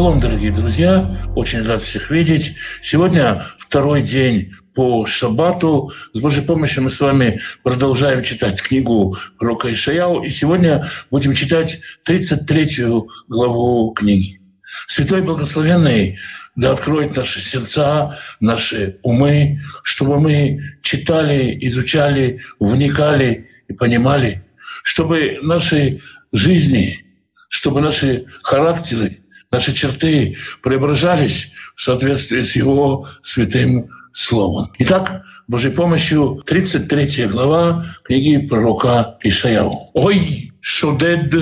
Шалом, дорогие друзья! Очень рад всех видеть. Сегодня второй день по шаббату. С Божьей помощью мы с вами продолжаем читать книгу Рока Ишаяу. И сегодня будем читать 33 главу книги. Святой Благословенный да откроет наши сердца, наши умы, чтобы мы читали, изучали, вникали и понимали, чтобы наши жизни, чтобы наши характеры наши черты преображались в соответствии с Его святым Словом. Итак, Божьей помощью 33 глава книги пророка Ишаяу. «Ой, шодед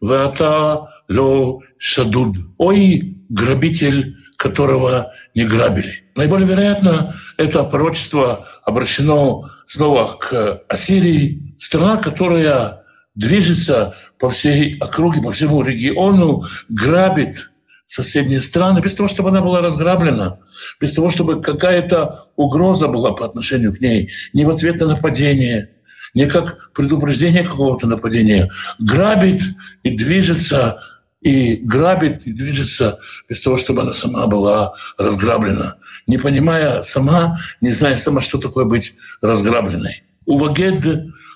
вата ло шадуд». «Ой, грабитель, которого не грабили». Наиболее вероятно, это пророчество обращено снова к Ассирии, страна, которая движется по всей округе, по всему региону, грабит соседние страны, без того, чтобы она была разграблена, без того, чтобы какая-то угроза была по отношению к ней, не в ответ на нападение, не как предупреждение какого-то нападения. Грабит и движется, и грабит и движется без того, чтобы она сама была разграблена, не понимая сама, не зная сама, что такое быть разграбленной. Увагед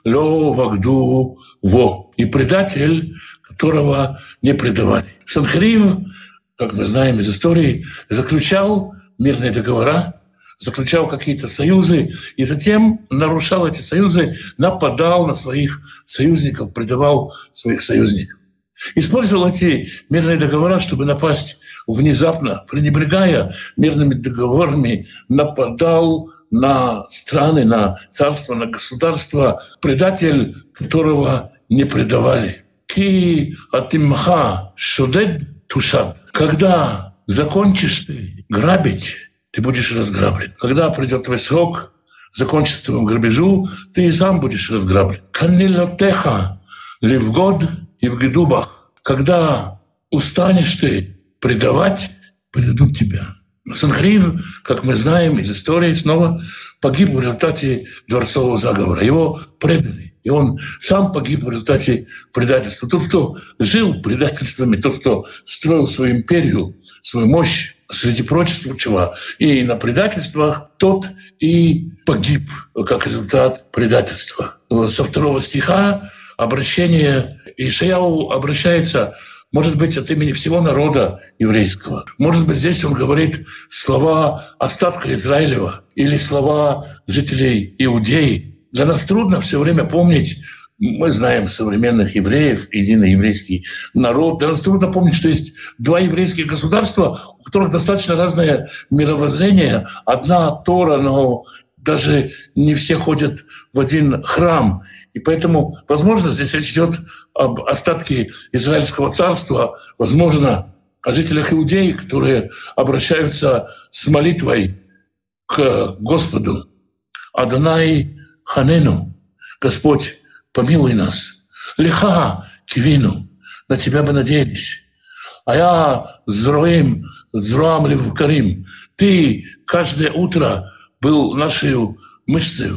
ло вагду во. И предатель, которого не предавали. Санхрив как мы знаем из истории, заключал мирные договора, заключал какие-то союзы и затем нарушал эти союзы, нападал на своих союзников, предавал своих союзников. Использовал эти мирные договора, чтобы напасть внезапно, пренебрегая мирными договорами, нападал на страны, на царства, на государства, предатель, которого не предавали. Ки атимха шудед тушад. Когда закончишь ты грабить, ты будешь разграблен. Когда придет твой срок, закончится твоему грабежу, ты и сам будешь разграблен. Канилотеха ливгод и в гедубах. Когда устанешь ты предавать, предадут тебя. Санхрив, как мы знаем из истории, снова погиб в результате дворцового заговора. Его предали. И он сам погиб в результате предательства. Тот, кто жил предательствами, тот, кто строил свою империю, свою мощь, среди прочего, и на предательствах, тот и погиб как результат предательства. Со второго стиха обращение Ишаяу обращается может быть, от имени всего народа еврейского. Может быть, здесь он говорит слова остатка Израилева или слова жителей Иудеи, для нас трудно все время помнить, мы знаем современных евреев, единый еврейский народ. Для нас трудно помнить, что есть два еврейских государства, у которых достаточно разное мировоззрение. Одна Тора, но даже не все ходят в один храм. И поэтому, возможно, здесь речь идет об остатке Израильского царства, возможно, о жителях Иудеи, которые обращаются с молитвой к Господу. Адонай Ханену, Господь, помилуй нас. Лиха кивину, на Тебя бы надеялись. А я зроим, зроам карим. Ты каждое утро был нашей мышцей.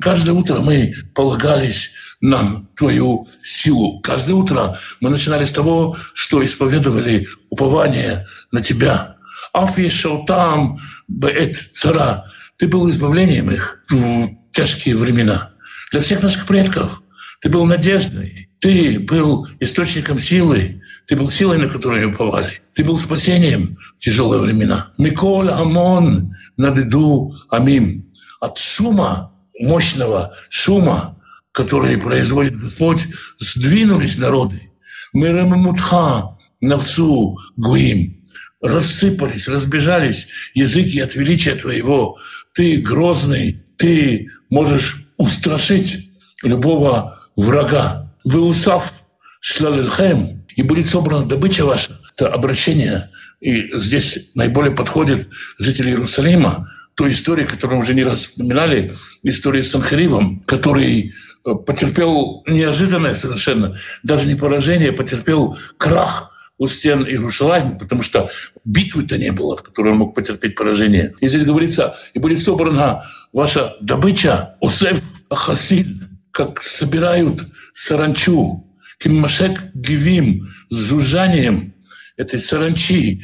Каждое утро мы полагались на Твою силу. Каждое утро мы начинали с того, что исповедовали упование на Тебя. Афи там беэт цара. Ты был избавлением их в тяжкие времена. Для всех наших предков ты был надеждой, ты был источником силы, ты был силой, на которую они уповали. Ты был спасением в тяжелые времена. Миколь Амон надеду Амим. От шума, мощного шума, который производит Господь, сдвинулись народы. Мирамамутха, Навцу, Гуим. Рассыпались, разбежались языки от величия Твоего. Ты грозный, ты можешь устрашить любого врага. Вы усав шлалельхем, и будет собрана добыча ваша. Это обращение, и здесь наиболее подходит жители Иерусалима, той истории, которую мы уже не раз вспоминали, истории с Санхаривом, который э, потерпел неожиданное совершенно, даже не поражение, потерпел крах у стен Иерусалима, потому что битвы-то не было, в которой он мог потерпеть поражение. И здесь говорится, и будет собрана ваша добыча, Осеф Ахасиль, как собирают саранчу, киммашек гивим, с жужжанием, этой саранчи,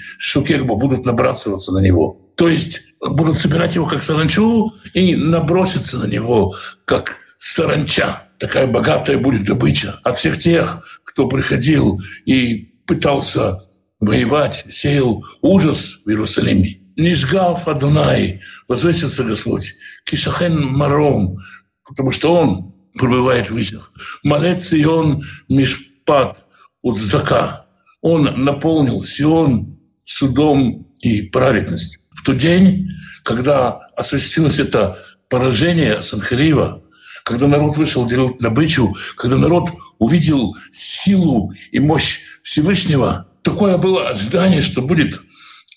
бы будут набрасываться на него. То есть будут собирать его как саранчу и наброситься на него как саранча. Такая богатая будет добыча от всех тех, кто приходил и пытался воевать, сеял ужас в Иерусалиме. Нишгав Адунай, возвысился Господь, Кишахен Маром, потому что Он пребывает в высях. Молец Он Мишпат Уцдака. Он наполнил Сион судом и праведностью. В тот день, когда осуществилось это поражение Санхарива, когда народ вышел делать добычу, когда народ увидел силу и мощь Всевышнего, такое было ожидание, что будет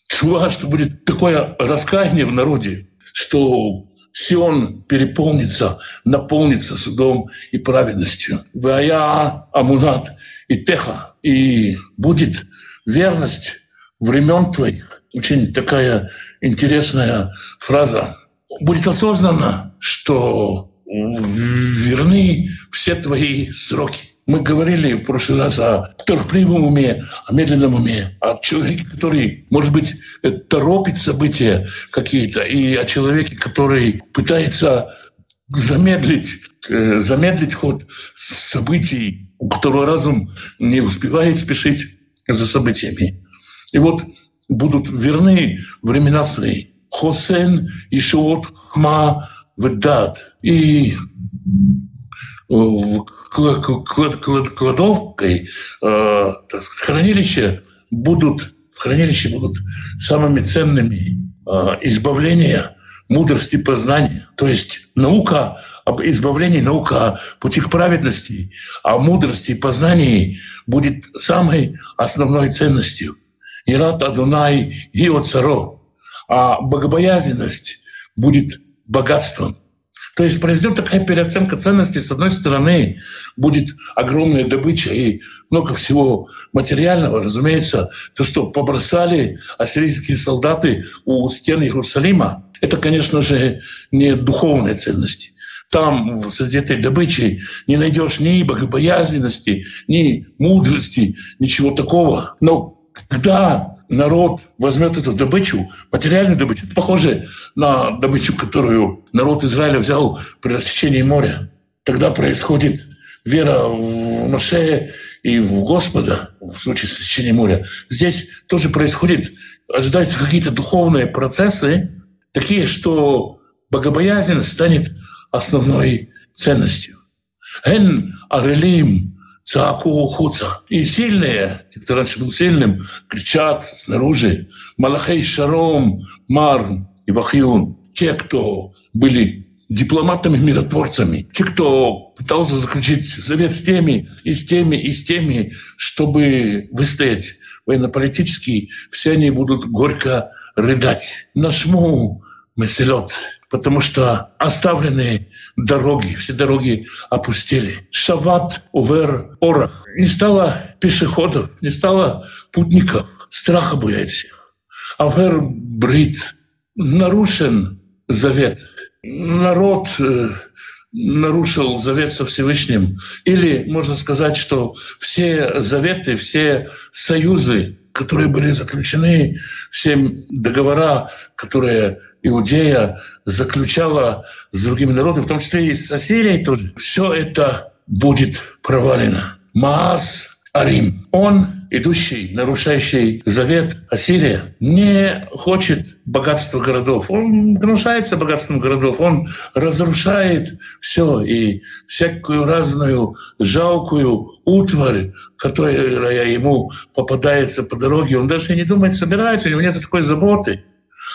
чува, что будет такое раскаяние в народе, что Сион переполнится, наполнится судом и праведностью. Вая Амунат и Теха. И будет верность времен твоих. Очень такая интересная фраза. Будет осознанно, что верны все твои сроки. Мы говорили в прошлый раз о торпливом уме, о медленном уме, о человеке, который, может быть, торопит события какие-то, и о человеке, который пытается замедлить, э, замедлить ход событий, у которого разум не успевает спешить за событиями. И вот будут верны времена свои. Хосен, Ишуот, Хма, Ведат. И кладовкой, э, так сказать, хранилища будут, хранилища будут самыми ценными э, избавления, мудрости, познания. То есть наука об избавлении, наука о пути к праведности, о мудрости и познании будет самой основной ценностью. Ират Адунай и Царо. А богобоязненность будет богатством – то есть произойдет такая переоценка ценностей. С одной стороны, будет огромная добыча и много всего материального. Разумеется, то, что побросали ассирийские солдаты у стен Иерусалима, это, конечно же, не духовные ценности. Там, среди этой добычи, не найдешь ни богобоязненности, ни мудрости, ничего такого. Но когда народ возьмет эту добычу, материальную добычу, похоже на добычу, которую народ Израиля взял при рассечении моря. Тогда происходит вера в Моше и в Господа, в случае с рассечением моря. Здесь тоже происходит, ожидаются какие-то духовные процессы, такие, что богобоязненность станет основной ценностью. Эн арелим цаку хуца. И сильные, те, кто раньше был сильным, кричат снаружи «Малахей Шаром, Мар и Вахьюн». Те, кто были дипломатами, миротворцами, те, кто пытался заключить завет с теми, и с теми, и с теми, чтобы выстоять военно-политически, все они будут горько рыдать. Нашму Меселет, потому что оставленные дороги, все дороги опустили. Шават увер орах. Не стало пешеходов, не стало путников. Страха боят всех. Авер брит. Нарушен завет. Народ э, нарушил завет со Всевышним. Или можно сказать, что все заветы, все союзы, которые были заключены, все договора, которые Иудея заключала с другими народами, в том числе и с Ассирией тоже, все это будет провалено. Маас Арим. Он, идущий, нарушающий завет Ассирия, не хочет богатства городов. Он гнушается богатством городов. Он разрушает все и всякую разную жалкую утварь, которая ему попадается по дороге. Он даже не думает собирать, у него нет такой заботы.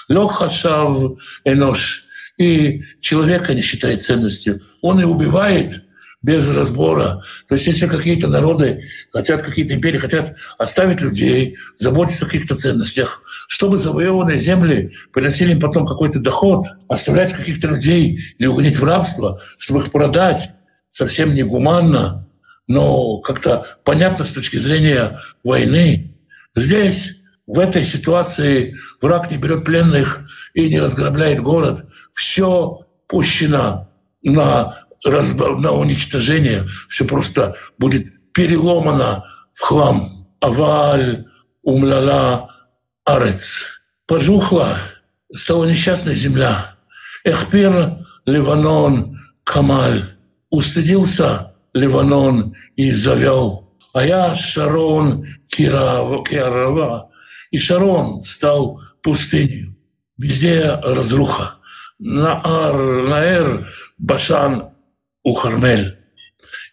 Лехашав энош. И человека не считает ценностью. Он и убивает без разбора. То есть если какие-то народы хотят, какие-то империи хотят оставить людей, заботиться о каких-то ценностях, чтобы завоеванные земли приносили им потом какой-то доход, оставлять каких-то людей или угодить в рабство, чтобы их продать, совсем негуманно, но как-то понятно с точки зрения войны. Здесь, в этой ситуации, враг не берет пленных и не разграбляет город. Все пущено на на уничтожение, все просто будет переломано в хлам. Аваль умляла арец. Пожухла, стала несчастная земля. Эхпир Ливанон Камаль. Устыдился Ливанон и завел. А я Шарон Кирава. И Шарон стал пустынью. Везде разруха. Наар, Наэр, Башан у Хармель.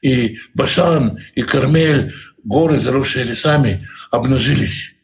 И Башан, и Кармель, горы, заросшие лесами, обнажились.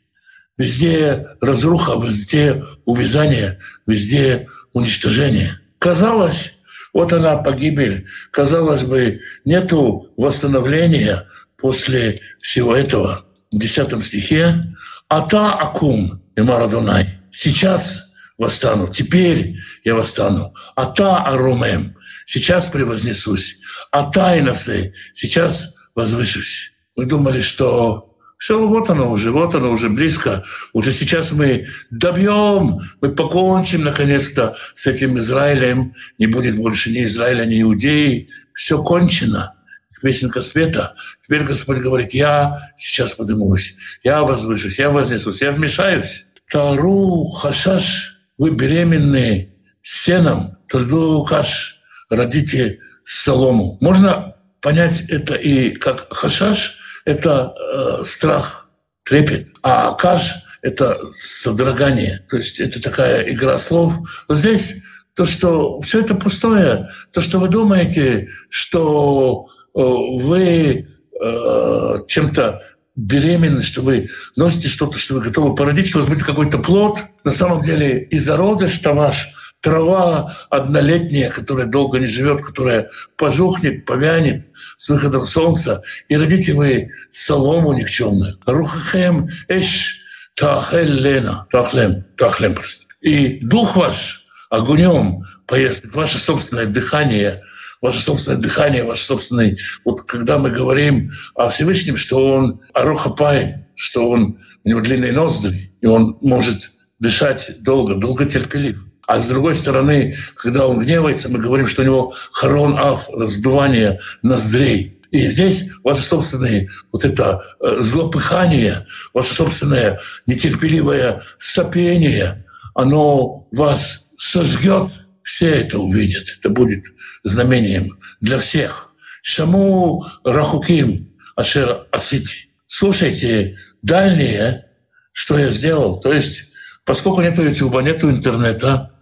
Везде разруха, везде увязание, везде уничтожение. Казалось, вот она погибель. Казалось бы, нету восстановления после всего этого. В 10 стихе «Ата акум, Эмара Дунай». Сейчас восстану, теперь я восстану. Ата арумем. Сейчас превознесусь. Ата инасе. Сейчас возвышусь. Мы думали, что все, вот оно уже, вот оно уже близко. Уже сейчас мы добьем, мы покончим наконец-то с этим Израилем. Не будет больше ни Израиля, ни Иудеи. Все кончено. Песенка спета. Теперь Господь говорит, я сейчас поднимусь, я возвышусь, я вознесусь, я вмешаюсь. Тару хашаш, вы беременные сеном, тольду каш, родите солому. Можно понять это и как хашаш, это э, страх, трепет, а каш — это содрогание. То есть это такая игра слов. Но здесь то, что все это пустое, то, что вы думаете, что э, вы э, чем-то беременны, что вы носите что-то, что вы готовы породить, что у вас будет какой-то плод. На самом деле и зародыш-то ваш — трава однолетняя, которая долго не живет, которая пожухнет, повянет с выходом солнца, и родите вы солому никчемную. Рухахем эш тахель лена, тахлем, тахлем. И дух ваш огнем поест, ваше собственное дыхание, ваше собственное дыхание, ваше собственное... Вот когда мы говорим о Всевышнем, что он арухапайн, что он, у него длинные ноздри, и он может дышать долго, долго терпелив. А с другой стороны, когда он гневается, мы говорим, что у него хорон аф, раздувание ноздрей. И здесь ваше собственное вот это э, злопыхание, ваше собственное нетерпеливое сопение, оно вас сожгет, все это увидят. Это будет знамением для всех. Шаму рахуким ашер асити. Слушайте дальние, что я сделал. То есть, поскольку нету YouTube, нету интернета,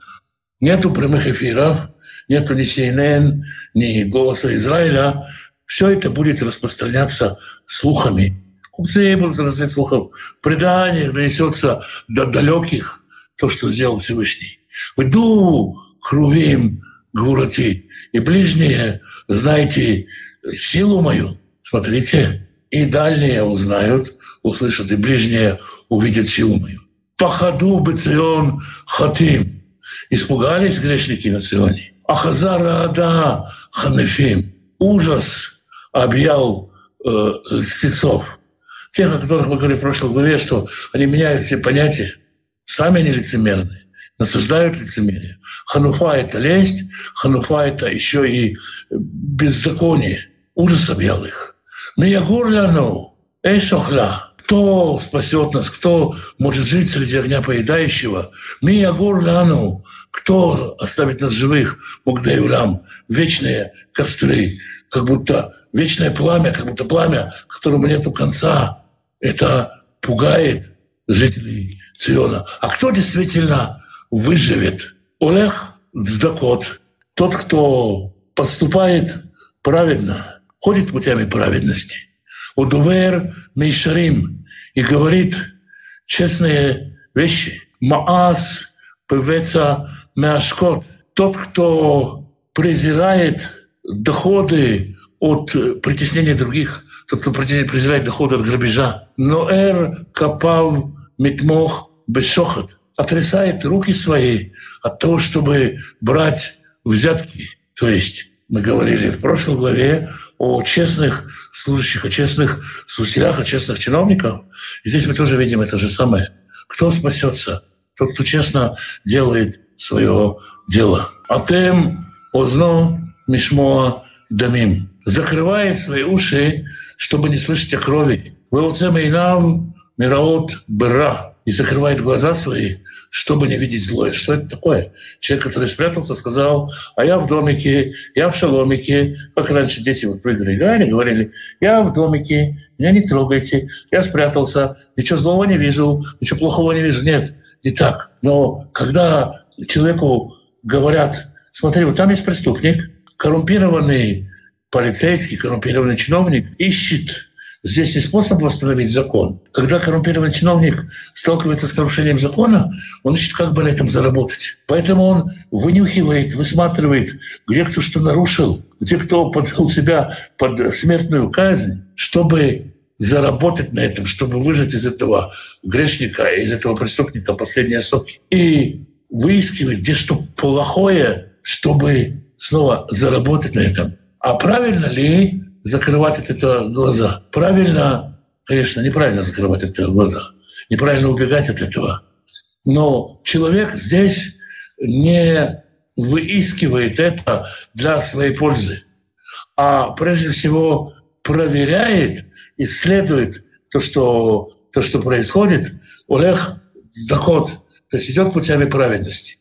Нету прямых эфиров, нету ни CNN, ни «Голоса Израиля». Все это будет распространяться слухами. Купцы будут разносить слухов. В преданиях донесется до далеких то, что сделал Всевышний. «Вду хрувим гурати, и ближние знаете силу мою». Смотрите, и дальние узнают, услышат, и ближние увидят силу мою. «Пахаду бецион хатим». Испугались грешники на Сионе. Ахазара Ада Ханефим. Ужас объял э, льстецов. Тех, о которых мы говорили в прошлой главе, что они меняют все понятия. Сами они лицемерны, насаждают лицемерие. Хануфа – это лесть, хануфа – это еще и беззаконие. Ужас объял их. Миягурляну, эйшохла, кто спасет нас, кто может жить среди огня поедающего. Миягур ляну, кто оставит нас живых, Мугдаюлям, вечные костры, как будто вечное пламя, как будто пламя, которому нет конца. Это пугает жителей Циона. А кто действительно выживет? Олег Цдакот, тот, кто поступает праведно, ходит путями праведности. Удувер Мейшарим, и говорит честные вещи. Маас певеца мяшкот. Тот, кто презирает доходы от притеснения других, тот, кто презирает доходы от грабежа. Но эр капав митмох бешохот. Отрисает руки свои от того, чтобы брать взятки. То есть мы говорили в прошлой главе о честных служащих, о честных служителях, о честных чиновниках. И здесь мы тоже видим это же самое. Кто спасется? Тот, кто честно делает свое дело. Атем озно мишмоа дамим. Закрывает свои уши, чтобы не слышать о крови. Вы Инав мираот бра и закрывает глаза свои, чтобы не видеть злое. Что это такое? Человек, который спрятался, сказал, а я в домике, я в шаломике, как раньше дети вот прыгали, да, они говорили, я в домике, меня не трогайте, я спрятался, ничего злого не вижу, ничего плохого не вижу. Нет, не так. Но когда человеку говорят, смотри, вот там есть преступник, коррумпированный полицейский, коррумпированный чиновник ищет Здесь не способ восстановить закон. Когда коррумпированный чиновник сталкивается с нарушением закона, он ищет, как бы на этом заработать. Поэтому он вынюхивает, высматривает, где кто что нарушил, где кто подвел себя под смертную казнь, чтобы заработать на этом, чтобы выжать из этого грешника, из этого преступника последние соки. И выискивать, где что плохое, чтобы снова заработать на этом. А правильно ли закрывать от этого глаза. Правильно, конечно, неправильно закрывать от этого глаза, неправильно убегать от этого. Но человек здесь не выискивает это для своей пользы, а прежде всего проверяет, исследует то, что, то, что происходит, Олег доход, то есть идет путями праведности.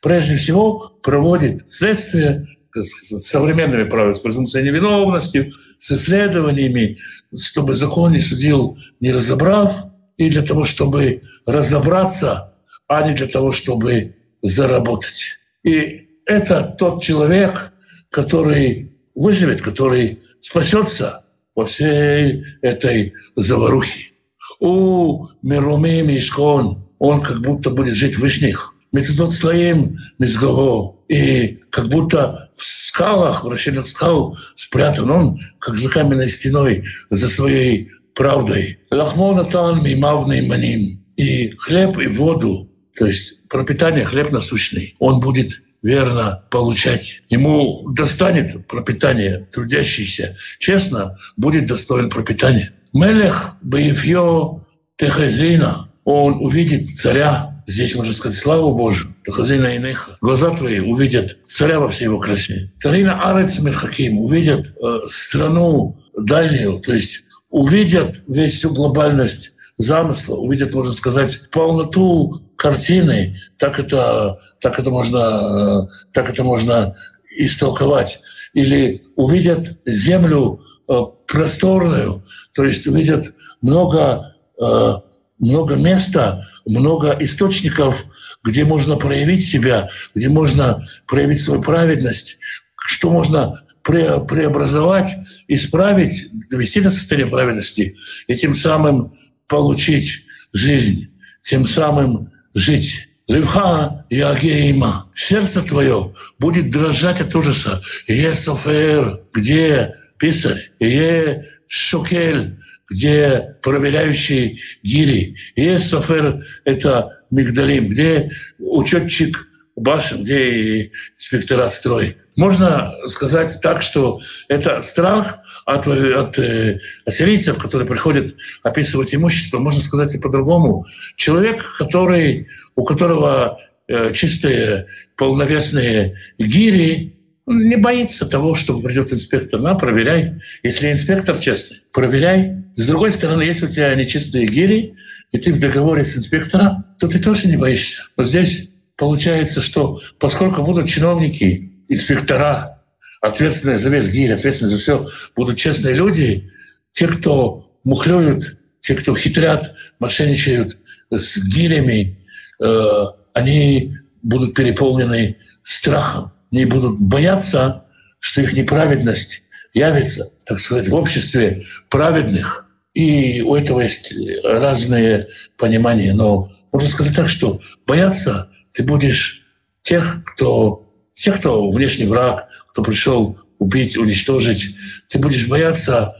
Прежде всего проводит следствие, с современными правилами, с презумпцией невиновности, с исследованиями, чтобы закон не судил, не разобрав, и для того, чтобы разобраться, а не для того, чтобы заработать. И это тот человек, который выживет, который спасется во всей этой заварухе. У Мируми Мишкон он как будто будет жить в вышних. Мецедот слоим мизгово. И как будто в скалах, в расщелинах скал спрятан он, как за каменной стеной, за своей правдой. Лахмона тан мимавный маним. И хлеб, и воду, то есть пропитание хлеб насущный, он будет верно получать. Ему достанет пропитание, трудящийся честно, будет достоин пропитания. Мелех Баифьо Техазина, он увидит царя, Здесь можно сказать славу Божию. Хазина Инеха. Глаза твои увидят царя во всей его красе. Тарина Арец Мирхаким увидят э, страну дальнюю, то есть увидят весь всю глобальность замысла, увидят, можно сказать, полноту картины, так это, так это, можно, э, так это можно истолковать. Или увидят землю э, просторную, то есть увидят много, э, много места, много источников, где можно проявить себя, где можно проявить свою праведность, что можно пре преобразовать, исправить, довести до состояния праведности и тем самым получить жизнь, тем самым жить. Левха Ягейма. Сердце твое будет дрожать от ужаса. Е Софер, где писарь? Е Шокель, где проверяющий гири. Есть софер — это Мигдалим, где учетчик башен, где инспектора строек. Можно сказать так, что это страх от, от э, ассирийцев, которые приходят описывать имущество, можно сказать и по-другому. Человек, который, у которого э, чистые полновесные гири, не боится того, что придет инспектор. На, проверяй. Если инспектор честный, проверяй. С другой стороны, если у тебя нечистые гири, и ты в договоре с инспектором, то ты тоже не боишься. Вот здесь получается, что поскольку будут чиновники, инспектора, ответственные за весь гирь, ответственные за все, будут честные люди, те, кто мухлюют, те, кто хитрят, мошенничают с гирями, э, они будут переполнены страхом не будут бояться, что их неправедность явится, так сказать, в обществе праведных. И у этого есть разные понимания. Но можно сказать так, что бояться ты будешь тех, кто, тех, кто внешний враг, кто пришел убить, уничтожить. Ты будешь бояться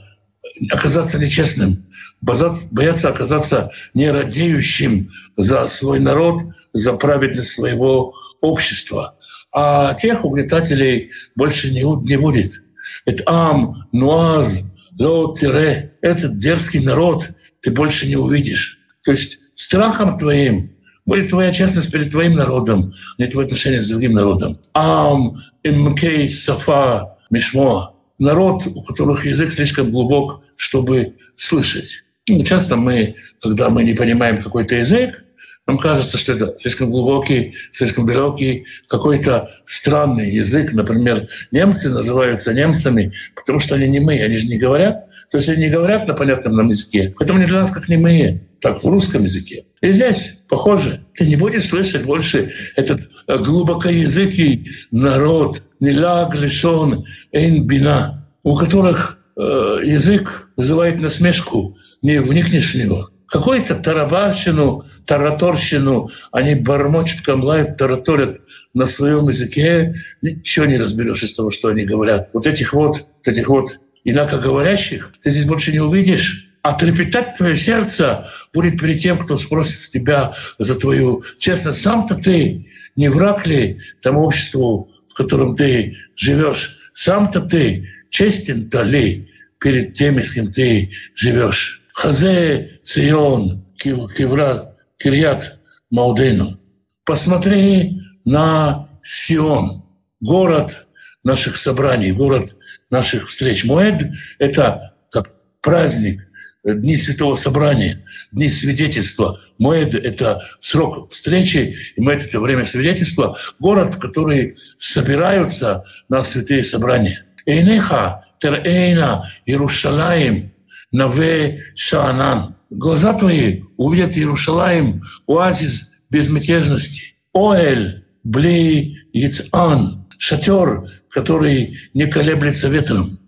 оказаться нечестным, бояться оказаться не радеющим за свой народ, за праведность своего общества а тех угнетателей больше не, не будет. Это ам, нуаз, ло, тире. Этот дерзкий народ ты больше не увидишь. То есть страхом твоим будет твоя честность перед твоим народом, не твое отношение с другим народом. Ам, имкей, сафа, мишмо. Народ, у которых язык слишком глубок, чтобы слышать. Ну, часто мы, когда мы не понимаем какой-то язык, нам кажется, что это слишком глубокий, слишком далекий, какой-то странный язык. Например, немцы называются немцами, потому что они не мы, они же не говорят. То есть они не говорят на понятном нам языке. Поэтому они для нас как немые, так в русском языке. И здесь похоже. Ты не будешь слышать больше этот э, глубокоязыкий народ, нилаг лишен эйн бина, у которых э, язык вызывает насмешку, не вникнешь в него. Какую-то тарабарщину, тараторщину они бормочут, камлают, тараторят на своем языке. Ничего не разберешь из того, что они говорят. Вот этих вот, этих вот инакоговорящих ты здесь больше не увидишь. А трепетать твое сердце будет перед тем, кто спросит с тебя за твою... Честно, сам-то ты не враг ли тому обществу, в котором ты живешь? Сам-то ты честен-то ли перед теми, с кем ты живешь? Хазе Цион, Кивра, Кирьят Маудену. Посмотри на Сион, город наших собраний, город наших встреч. Моэд — это как праздник, дни святого собрания, дни свидетельства. Моэд — это срок встречи, и Моэд — это время свидетельства. Город, в который собираются на святые собрания. Эйнеха терейна Иерушалаем наве шаанан. Глаза твои увидят Иерушалаем, оазис безмятежности. Оэль бли яцан, шатер, который не колеблется ветром.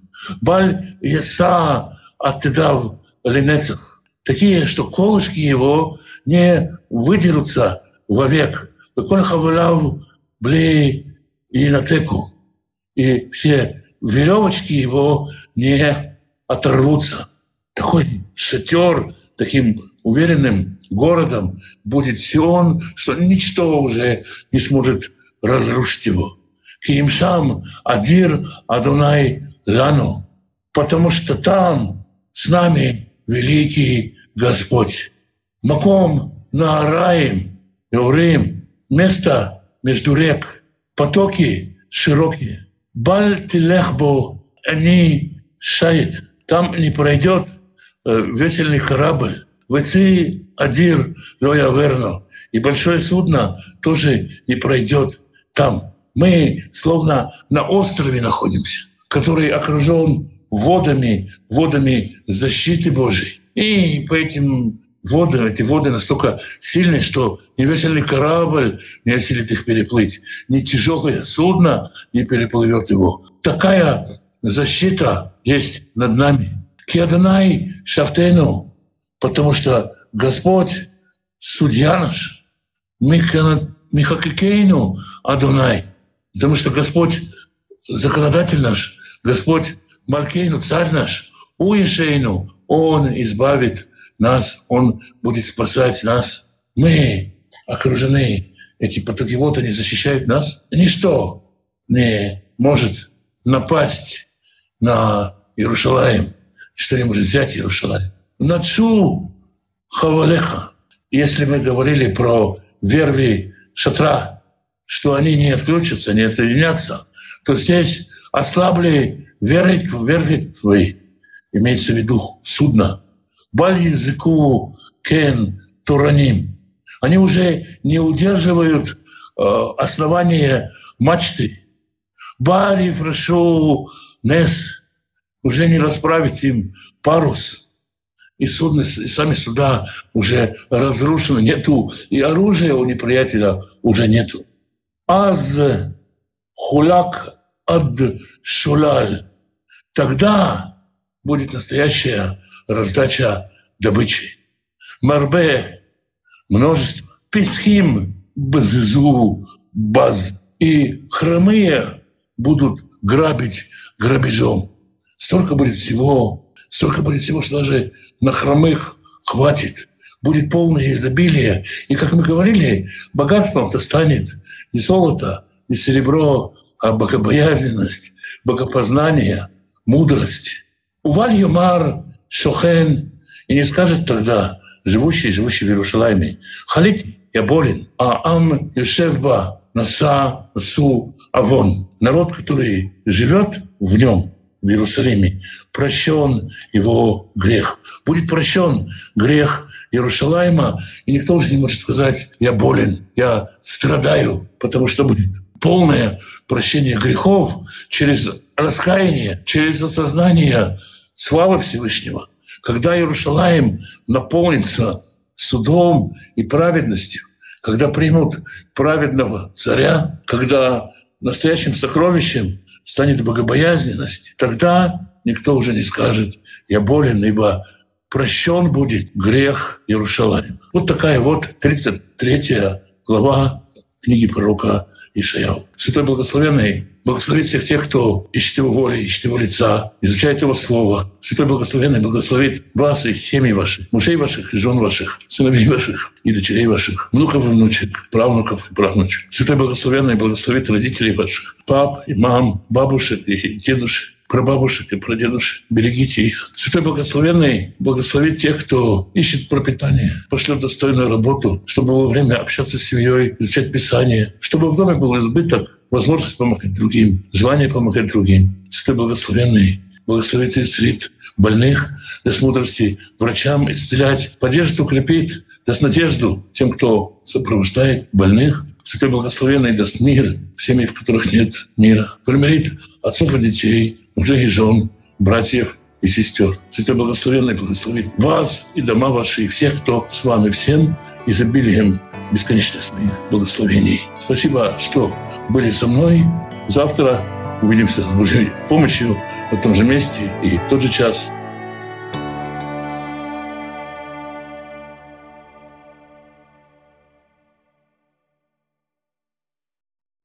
Баль еса аттедав ленецах. Такие, что колышки его не выдерутся вовек. Коль хавлав бли и натеку. И все веревочки его не оторвутся. Такой шатер, таким уверенным городом будет Сион, что ничто уже не сможет разрушить его. Киимшам Адир Адунай Лану, потому что там с нами великий Господь. Маком Наараим, Эурим, место между рек, потоки широкие. Баль тилехбо они шает. Там не пройдет весельный корабль. Веци Адир Лоя Верно. И большое судно тоже не пройдет там. Мы словно на острове находимся, который окружен водами, водами защиты Божией. И по этим водам, эти воды настолько сильные, что ни весельный корабль не осилит их переплыть, ни тяжелое судно не переплывет его. Такая защита есть над нами. Киаданай Шафтену, потому что Господь, судья наш, Михакикейну Адунай, Потому что Господь законодатель наш, Господь Малкейну, царь наш, Уишейну, Он избавит нас, Он будет спасать нас. Мы окружены, эти потоки вот они защищают нас. Ничто не может напасть на Иерушалаем, что не может взять Иерушалаем. Нацу хавалеха. Если мы говорили про верви шатра, что они не отключатся, не отсоединятся, то здесь ослабли веры, веры твои, имеется в виду судно. Баль языку кен тураним. Они уже не удерживают э, основание мачты. Бали фрашу нес. Уже не расправить им парус. И судно, и сами суда уже разрушены, нету. И оружия у неприятеля уже нету. Аз хулак ад шулаль. Тогда будет настоящая раздача добычи. Марбе – множество. Писхим – базизу баз. И хромые будут грабить грабежом. Столько будет всего, столько будет всего, что даже на хромых хватит. Будет полное изобилие. И, как мы говорили, богатством-то станет не золото, не серебро, а богобоязненность, богопознание, мудрость. Уваль Юмар Шохен и не скажет тогда живущий, живущий в Иерусалиме, Халит, я болен, а Ам Юшевба Наса Су Авон. Народ, который живет в нем, в Иерусалиме, прощен его грех. Будет прощен грех Иерусалима, и никто уже не может сказать, я болен, я страдаю, потому что будет полное прощение грехов через раскаяние, через осознание славы Всевышнего. Когда Иерусалим наполнится судом и праведностью, когда примут праведного царя, когда настоящим сокровищем станет богобоязненность, тогда никто уже не скажет «я болен», ибо прощен будет грех Иерусалима. Вот такая вот 33 глава книги пророка Ишаяу. Святой Благословенный благословит всех тех, кто ищет Его воли, ищет Его лица, изучает Его Слово. Святой Благословенный благословит вас и семьи ваших, мужей ваших и жен ваших, сыновей ваших и дочерей ваших, внуков и внучек, правнуков и правнучек. Святой Благословенный благословит родителей ваших, пап и мам, бабушек и дедушек, прабабушек и прадедушек. Берегите их. Святой Благословенный благословит тех, кто ищет пропитание, пошлет достойную работу, чтобы было время общаться с семьей, изучать Писание, чтобы в доме был избыток, возможность помогать другим, желание помогать другим. Святой Благословенный благословит исцелит больных, даст мудрости врачам исцелять, поддержит, укрепит, даст надежду тем, кто сопровождает больных. Святой Благословенный даст мир в в которых нет мира. Примирит отцов и детей, мужей и жен, братьев и сестер. Святой Благословенный благословит вас и дома ваши, и всех, кто с вами, всем изобилием бесконечных своих благословений. Спасибо, что были со мной. Завтра увидимся с Божьей помощью в том же месте и в тот же час.